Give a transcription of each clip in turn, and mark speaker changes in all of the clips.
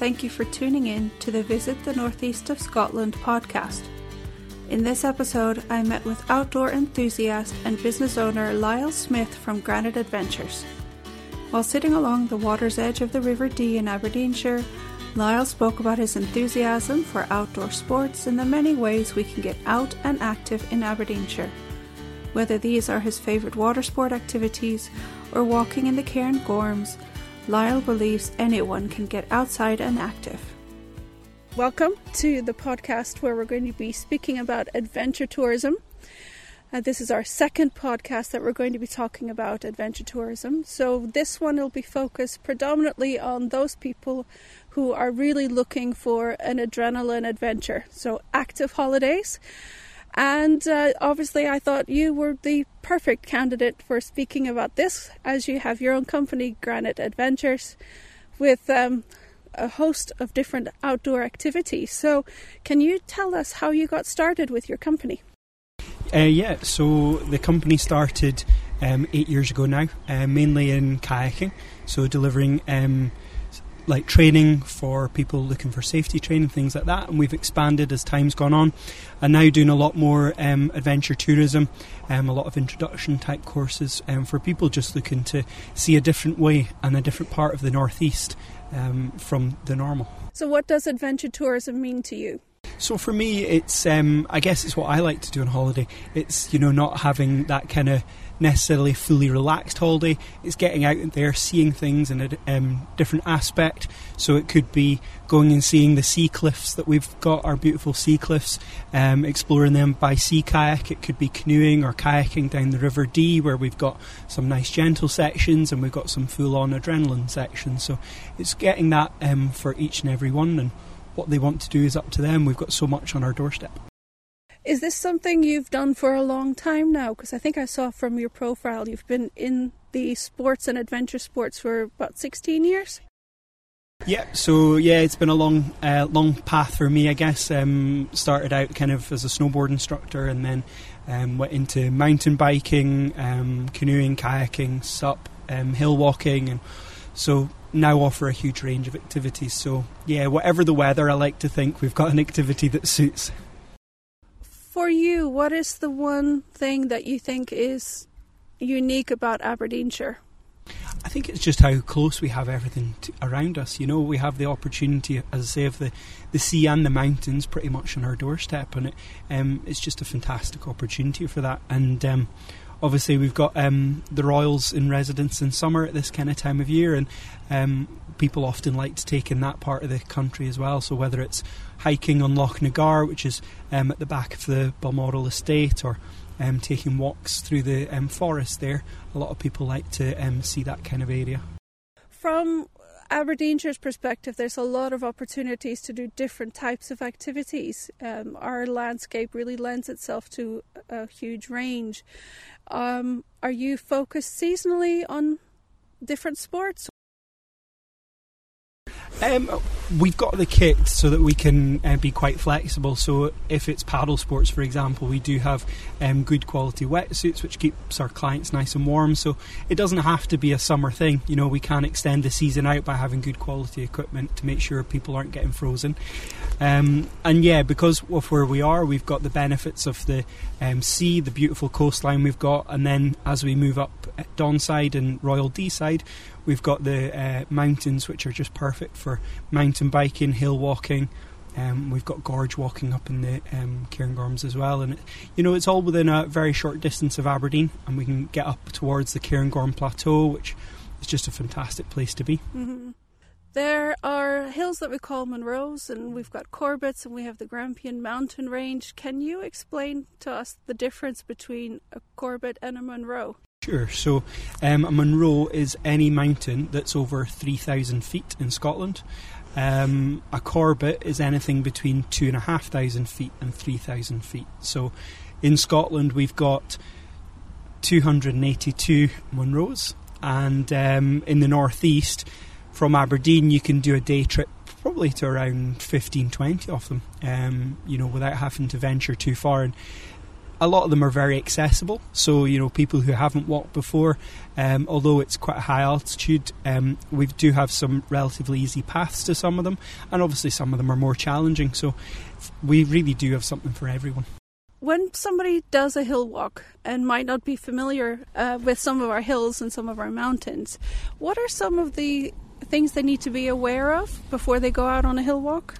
Speaker 1: thank you for tuning in to the Visit the Northeast of Scotland podcast. In this episode, I met with outdoor enthusiast and business owner Lyle Smith from Granite Adventures. While sitting along the water's edge of the River Dee in Aberdeenshire, Lyle spoke about his enthusiasm for outdoor sports and the many ways we can get out and active in Aberdeenshire. Whether these are his favourite water sport activities or walking in the Cairngorms, Lyle believes anyone can get outside and active. Welcome to the podcast where we're going to be speaking about adventure tourism. Uh, this is our second podcast that we're going to be talking about adventure tourism. So, this one will be focused predominantly on those people who are really looking for an adrenaline adventure. So, active holidays. And uh, obviously, I thought you were the perfect candidate for speaking about this, as you have your own company, Granite Adventures, with um, a host of different outdoor activities. So, can you tell us how you got started with your company?
Speaker 2: Uh, yeah, so the company started um, eight years ago now, uh, mainly in kayaking, so delivering um, like training for people looking for safety training, things like that. And we've expanded as time's gone on, and now doing a lot more um, adventure tourism, um, a lot of introduction type courses um, for people just looking to see a different way and a different part of the northeast um, from the normal.
Speaker 1: So, what does adventure tourism mean to you?
Speaker 2: So for me, it's um, I guess it's what I like to do on holiday. It's you know not having that kind of necessarily fully relaxed holiday. It's getting out there, seeing things in a um, different aspect. So it could be going and seeing the sea cliffs that we've got, our beautiful sea cliffs, um, exploring them by sea kayak. It could be canoeing or kayaking down the River Dee, where we've got some nice gentle sections and we've got some full-on adrenaline sections. So it's getting that um, for each and every one and what they want to do is up to them. We've got so much on our doorstep.
Speaker 1: Is this something you've done for a long time now? Because I think I saw from your profile you've been in the sports and adventure sports for about 16 years.
Speaker 2: Yeah, so yeah, it's been a long, uh, long path for me. I guess um, started out kind of as a snowboard instructor, and then um, went into mountain biking, um, canoeing, kayaking, sup, um, hill walking, and so now offer a huge range of activities. So, yeah, whatever the weather, I like to think we've got an activity that suits.
Speaker 1: For you, what is the one thing that you think is unique about Aberdeenshire?
Speaker 2: I think it's just how close we have everything to, around us. You know, we have the opportunity, as I say, of the, the sea and the mountains pretty much on our doorstep, and it, um, it's just a fantastic opportunity for that. And um, obviously we've got um, the royals in residence in summer at this kind of time of year, and um, people often like to take in that part of the country as well. So whether it's hiking on Lochnagar, which is um, at the back of the Balmoral estate, or um, taking walks through the um, forest there, a lot of people like to um, see that kind of area.
Speaker 1: From Aberdeenshire's perspective, there's a lot of opportunities to do different types of activities. Um, our landscape really lends itself to a huge range. Um, are you focused seasonally on different sports?
Speaker 2: Um, we've got the kit so that we can uh, be quite flexible. So if it's paddle sports, for example, we do have um, good quality wetsuits, which keeps our clients nice and warm. So it doesn't have to be a summer thing. You know, we can extend the season out by having good quality equipment to make sure people aren't getting frozen. Um, and yeah, because of where we are, we've got the benefits of the um, sea, the beautiful coastline we've got, and then as we move up Donside and Royal Deeside, we've got the uh, mountains, which are just perfect for mountain biking, hill walking. Um, we've got gorge walking up in the um, Cairngorms as well, and it, you know it's all within a very short distance of Aberdeen, and we can get up towards the Cairngorm Plateau, which is just a fantastic place to be.
Speaker 1: Mm-hmm. There are hills that we call Munros, and we've got Corbetts, and we have the Grampian Mountain Range. Can you explain to us the difference between a Corbett and a Munro?
Speaker 2: Sure. So, um, a Munro is any mountain that's over 3,000 feet in Scotland. Um, a Corbett is anything between 2,500 feet and 3,000 feet. So, in Scotland, we've got 282 Munros, and um, in the northeast, from Aberdeen, you can do a day trip probably to around 15, 20 of them, um, you know, without having to venture too far. And a lot of them are very accessible. So, you know, people who haven't walked before, um, although it's quite a high altitude, um, we do have some relatively easy paths to some of them, and obviously some of them are more challenging. So, we really do have something for everyone.
Speaker 1: When somebody does a hill walk and might not be familiar uh, with some of our hills and some of our mountains, what are some of the things they need to be aware of before they go out on a hill walk?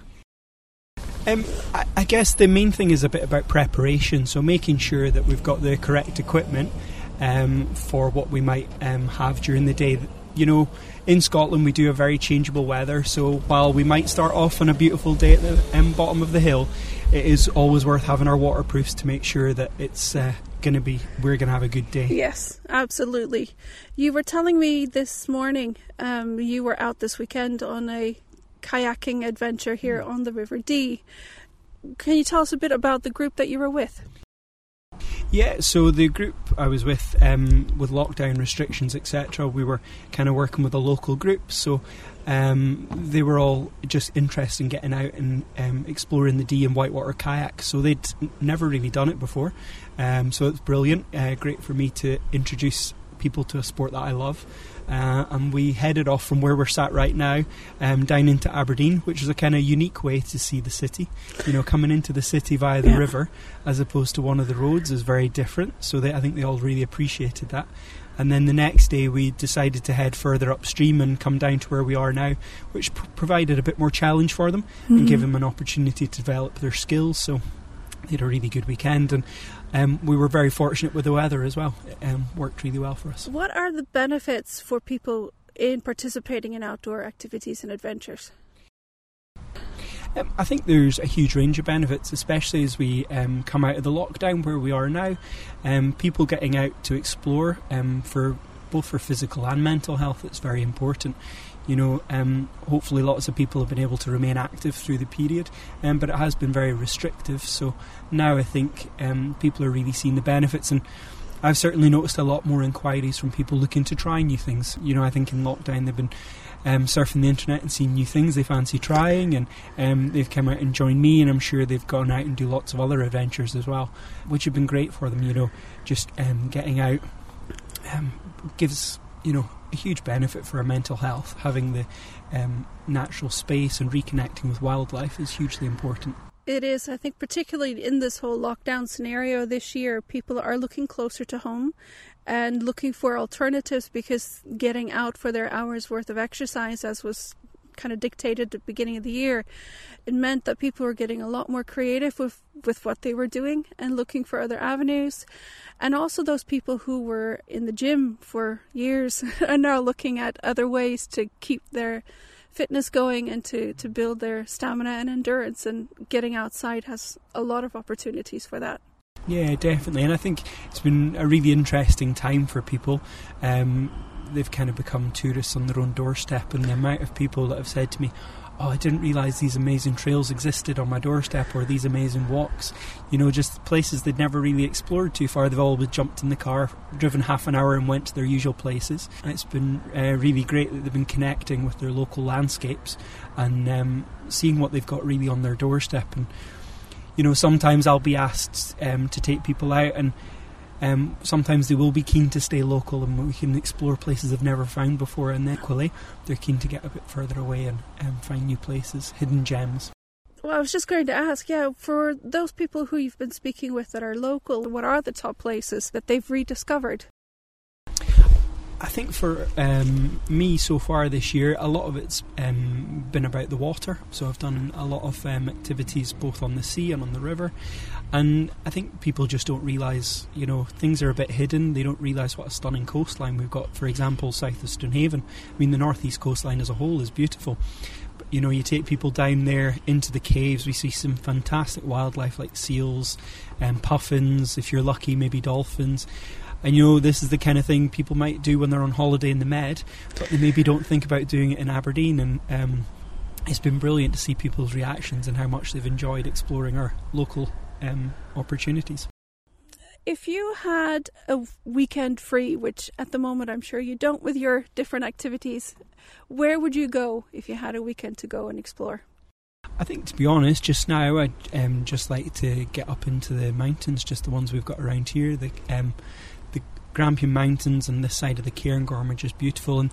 Speaker 2: Um, I, I, guess the main thing is a bit about preparation, so making sure that we've got the correct equipment um, for what we might um, have during the day. You know, in Scotland we do have very changeable weather, so while we might start off on a beautiful day at the um, bottom of the hill, it is always worth having our waterproofs to make sure that it's uh, going to be we're going to have a good day.
Speaker 1: Yes, absolutely. You were telling me this morning um, you were out this weekend on a kayaking adventure here on the River Dee. Can you tell us a bit about the group that you were with?
Speaker 2: Yeah, so the group I was with, um, with lockdown restrictions, etc., we were kind of working with a local group. So um, they were all just interested in getting out and um, exploring the Dee and whitewater kayak. So they'd never really done it before. Um, so it's brilliant. Uh, great for me to introduce people to a sport that I love. Uh, and we headed off from where we're sat right now um, down into Aberdeen, which is a kind of unique way to see the city. You know, coming into the city via the yeah. river as opposed to one of the roads is very different. So they, I think they all really appreciated that. And then the next day we decided to head further upstream and come down to where we are now, which p- provided a bit more challenge for them mm-hmm. and gave them an opportunity to develop their skills. So they had a really good weekend, and um, we were very fortunate with the weather as well. It um, worked really well for us.
Speaker 1: What are the benefits for people in participating in outdoor activities and adventures?
Speaker 2: Um, I think there's a huge range of benefits, especially as we um, come out of the lockdown where we are now. Um, people getting out to explore um, for both for physical and mental health, it's very important. You know, um, hopefully lots of people have been able to remain active through the period, um, but it has been very restrictive. So now I think um, people are really seeing the benefits, and I've certainly noticed a lot more inquiries from people looking to try new things. You know, I think in lockdown they've been um, surfing the internet and seeing new things they fancy trying, and um, they've come out and joined me, and I'm sure they've gone out and do lots of other adventures as well, which have been great for them. You know, just um, getting out um, gives you know a huge benefit for our mental health. Having the um, natural space and reconnecting with wildlife is hugely important.
Speaker 1: It is. I think, particularly in this whole lockdown scenario this year, people are looking closer to home and looking for alternatives because getting out for their hours worth of exercise, as was kind of dictated at the beginning of the year, it meant that people were getting a lot more creative with, with what they were doing and looking for other avenues. And also those people who were in the gym for years are now looking at other ways to keep their fitness going and to, to build their stamina and endurance and getting outside has a lot of opportunities for that.
Speaker 2: Yeah, definitely. And I think it's been a really interesting time for people. Um, they've kind of become tourists on their own doorstep, and the amount of people that have said to me, oh, I didn't realise these amazing trails existed on my doorstep or these amazing walks. You know, just places they'd never really explored too far. They've always jumped in the car, driven half an hour, and went to their usual places. It's been uh, really great that they've been connecting with their local landscapes and um, seeing what they've got really on their doorstep. And, you know, sometimes I'll be asked um, to take people out and um, sometimes they will be keen to stay local and we can explore places they've never found before, and equally, they're keen to get a bit further away and um, find new places, hidden gems.
Speaker 1: Well, I was just going to ask, yeah, for those people who you've been speaking with that are local, what are the top places that they've rediscovered?
Speaker 2: I think for um, me so far this year, a lot of it's um, been about the water. So I've done a lot of um, activities both on the sea and on the river. And I think people just don't realise, you know, things are a bit hidden. They don't realise what a stunning coastline we've got. For example, south of Stonehaven. I mean, the northeast coastline as a whole is beautiful. You know, you take people down there into the caves, we see some fantastic wildlife like seals and um, puffins, if you're lucky, maybe dolphins. And you know, this is the kind of thing people might do when they're on holiday in the Med, but they maybe don't think about doing it in Aberdeen. And um, it's been brilliant to see people's reactions and how much they've enjoyed exploring our local um, opportunities.
Speaker 1: If you had a weekend free, which at the moment I'm sure you don't with your different activities, where would you go if you had a weekend to go and explore?
Speaker 2: I think, to be honest, just now I'd um, just like to get up into the mountains, just the ones we've got around here. The um, Grampian Mountains and this side of the Cairngorm are just beautiful. And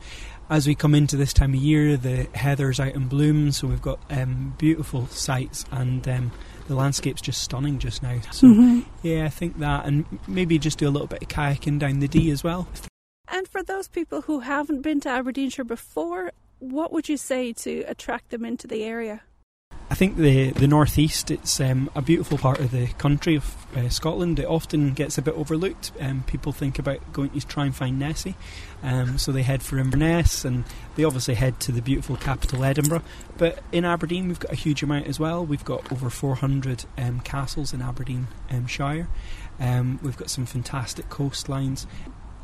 Speaker 2: as we come into this time of year, the heather's out in bloom, so we've got um, beautiful sights and um, the landscape's just stunning just now. So
Speaker 1: Mm-hmm.
Speaker 2: yeah, I think that, and maybe just do a little bit of kayaking down the Dee as well.
Speaker 1: And for those people who haven't been to Aberdeenshire before, what would you say to attract them into the area?
Speaker 2: I think the the northeast it's um, a beautiful part of the country of uh, Scotland. It often gets a bit overlooked. Um, people think about going to try and find Nessie, um, so they head for Inverness and they obviously head to the beautiful capital Edinburgh. But in Aberdeen, we've got a huge amount as well. We've got over 400 um, castles in Aberdeen Shire. Um, we've got some fantastic coastlines.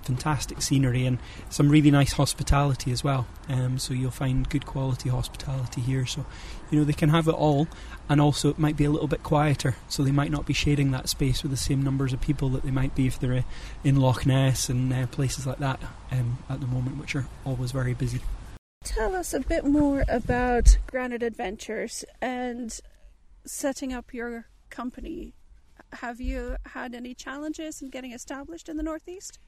Speaker 2: Fantastic scenery and some really nice hospitality as well. Um, so you'll find good quality hospitality here. So you know they can have it all and also it might be a little bit quieter so they might not be sharing that space with the same numbers of people that they might be if they're uh, in Loch Ness and uh, places like that um, at the moment which are always very busy
Speaker 1: Tell us a bit more about Granite Adventures and setting up your company. Have you had any challenges in getting established in the Northeast?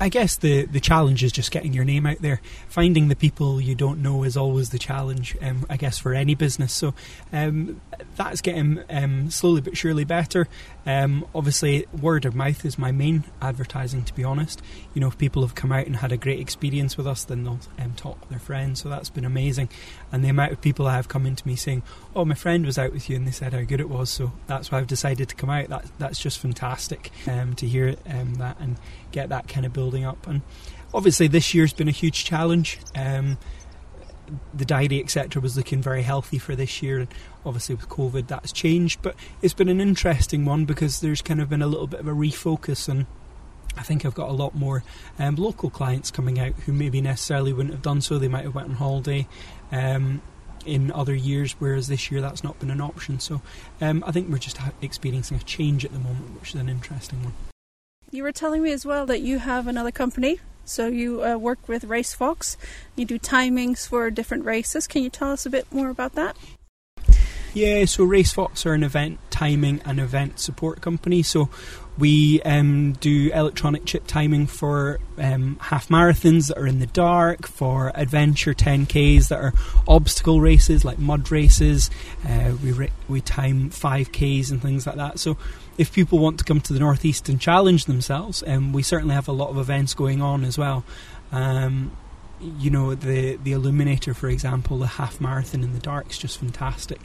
Speaker 2: I guess the, the challenge is just getting your name out there. Finding the people you don't know is always the challenge, um, I guess, for any business. So um, that's getting um, slowly but surely better. Um, obviously, word of mouth is my main advertising, to be honest. You know, if people have come out and had a great experience with us, then they'll um, talk with their friends. So that's been amazing. And the amount of people I have come into me saying, "Oh, my friend was out with you, and they said how good it was." So that's why I've decided to come out. That that's just fantastic um, to hear um, that and get that kind of building up. And obviously, this year's been a huge challenge. Um, the diary, etc., was looking very healthy for this year, and obviously with COVID, that's changed. But it's been an interesting one because there's kind of been a little bit of a refocus, and I think I've got a lot more um, local clients coming out who maybe necessarily wouldn't have done so. They might have went on holiday. Um, in other years, whereas this year that's not been an option. So um, I think we're just experiencing a change at the moment, which is an interesting one.
Speaker 1: You were telling me as well that you have another company. So you uh, work with Race Fox. You do timings for different races. Can you tell us a bit more about that?
Speaker 2: Yeah, so Race Fox are an event timing and event support company. So we um, do electronic chip timing for um, half marathons that are in the dark, for adventure 10Ks that are obstacle races like mud races. Uh, we, we time 5Ks and things like that. So if people want to come to the Northeast and challenge themselves, um, we certainly have a lot of events going on as well. Um, you know the the illuminator for example the half marathon in the dark is just fantastic.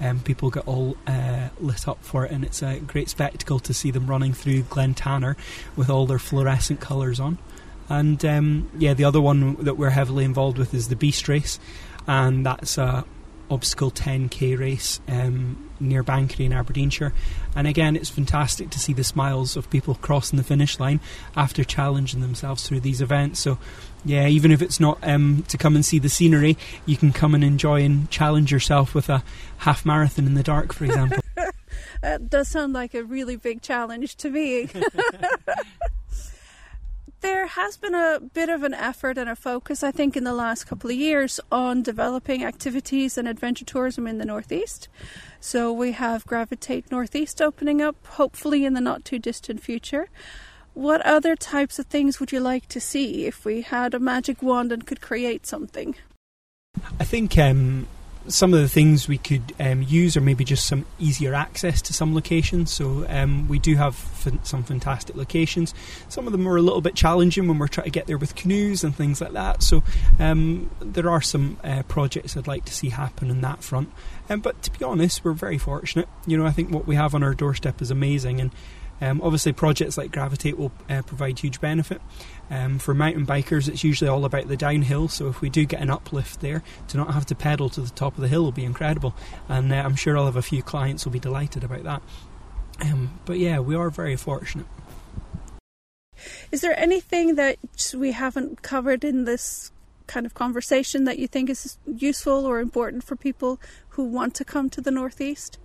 Speaker 2: Um, people get all uh, lit up for it and it's a great spectacle to see them running through Glen Tanar with all their fluorescent colours on. And um, yeah the other one that we're heavily involved with is the beast race and that's a obstacle 10k race um, near Banchory in Aberdeenshire and again it's fantastic to see the smiles of people crossing the finish line after challenging themselves through these events so yeah, even if it's not um, to come and see the scenery, you can come and enjoy and challenge yourself with a half marathon in the dark, for example.
Speaker 1: That does sound like a really big challenge to me. there has been a bit of an effort and a focus, I think, in the last couple of years on developing activities and adventure tourism in the Northeast. So we have Gravitate Northeast opening up, hopefully in the not too distant future. What other types of things would you like to see if we had a magic wand and could create something?
Speaker 2: I think um, some of the things we could um, use are maybe just some easier access to some locations. So um, we do have f- some fantastic locations. Some of them are a little bit challenging when we're trying to get there with canoes and things like that. So um, there are some uh, projects I'd like to see happen on that front. Um, but to be honest, we're very fortunate. You know, I think what we have on our doorstep is amazing, and um, obviously projects like Gravitate will uh, provide huge benefit. Um, for mountain bikers, it's usually all about the downhill. So if we do get an uplift there, to not have to pedal to the top of the hill will be incredible. And uh, I'm sure I'll have a few clients who'll be delighted about that. Um, but yeah, we are very fortunate.
Speaker 1: Is there anything that we haven't covered in this kind of conversation that you think is useful or important for people who want to come to the Northeast?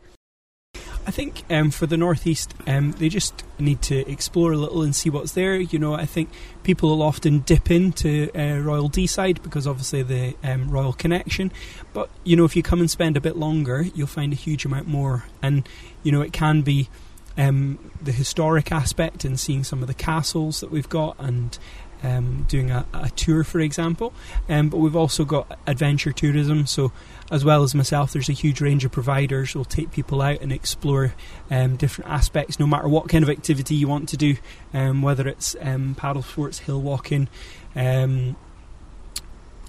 Speaker 2: I think um, for the northeast, um, they just need to explore a little and see what's there. You know, I think people will often dip into uh, Royal Deeside because obviously the um, royal connection. But you know, if you come and spend a bit longer, you'll find a huge amount more. And you know, it can be um, the historic aspect and seeing some of the castles that we've got and um, doing a, a, tour, for example. Um, but we've also got adventure tourism. So, as well as myself, there's a huge range of providers who'll take people out and explore um, different aspects, no matter what kind of activity you want to do, um, whether it's um, paddle sports, hill walking, um,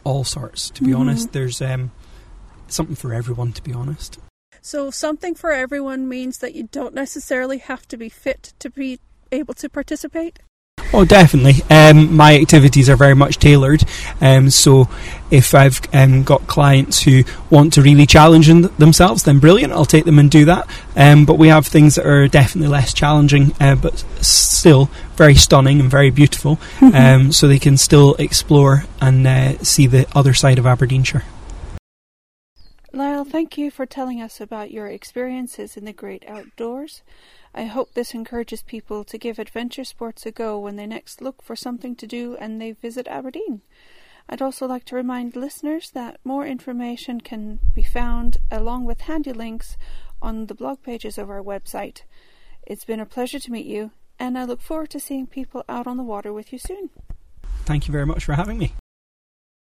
Speaker 2: all sorts. To be mm-hmm. honest, there's something for everyone. To be honest.
Speaker 1: So, something for everyone means that you don't necessarily have to be fit to be able to participate?
Speaker 2: Oh, definitely. Um, my activities are very much tailored. Um, so, if I've um, got clients who want to really challenge themselves, then brilliant. I'll take them and do that. Um, but we have things that are definitely less challenging, uh, but still very stunning and very beautiful. Mm-hmm. Um, so they can still explore and uh, see the other side of Aberdeenshire.
Speaker 1: Lyle, thank you for telling us about your experiences in the great outdoors. I hope this encourages people to give adventure sports a go when they next look for something to do and they visit Aberdeen. I'd also like to remind listeners that more information can be found along with handy links on the blog pages of our website. It's been a pleasure to meet you, and I look forward to seeing people out on the water with you soon.
Speaker 2: Thank you very much for having me.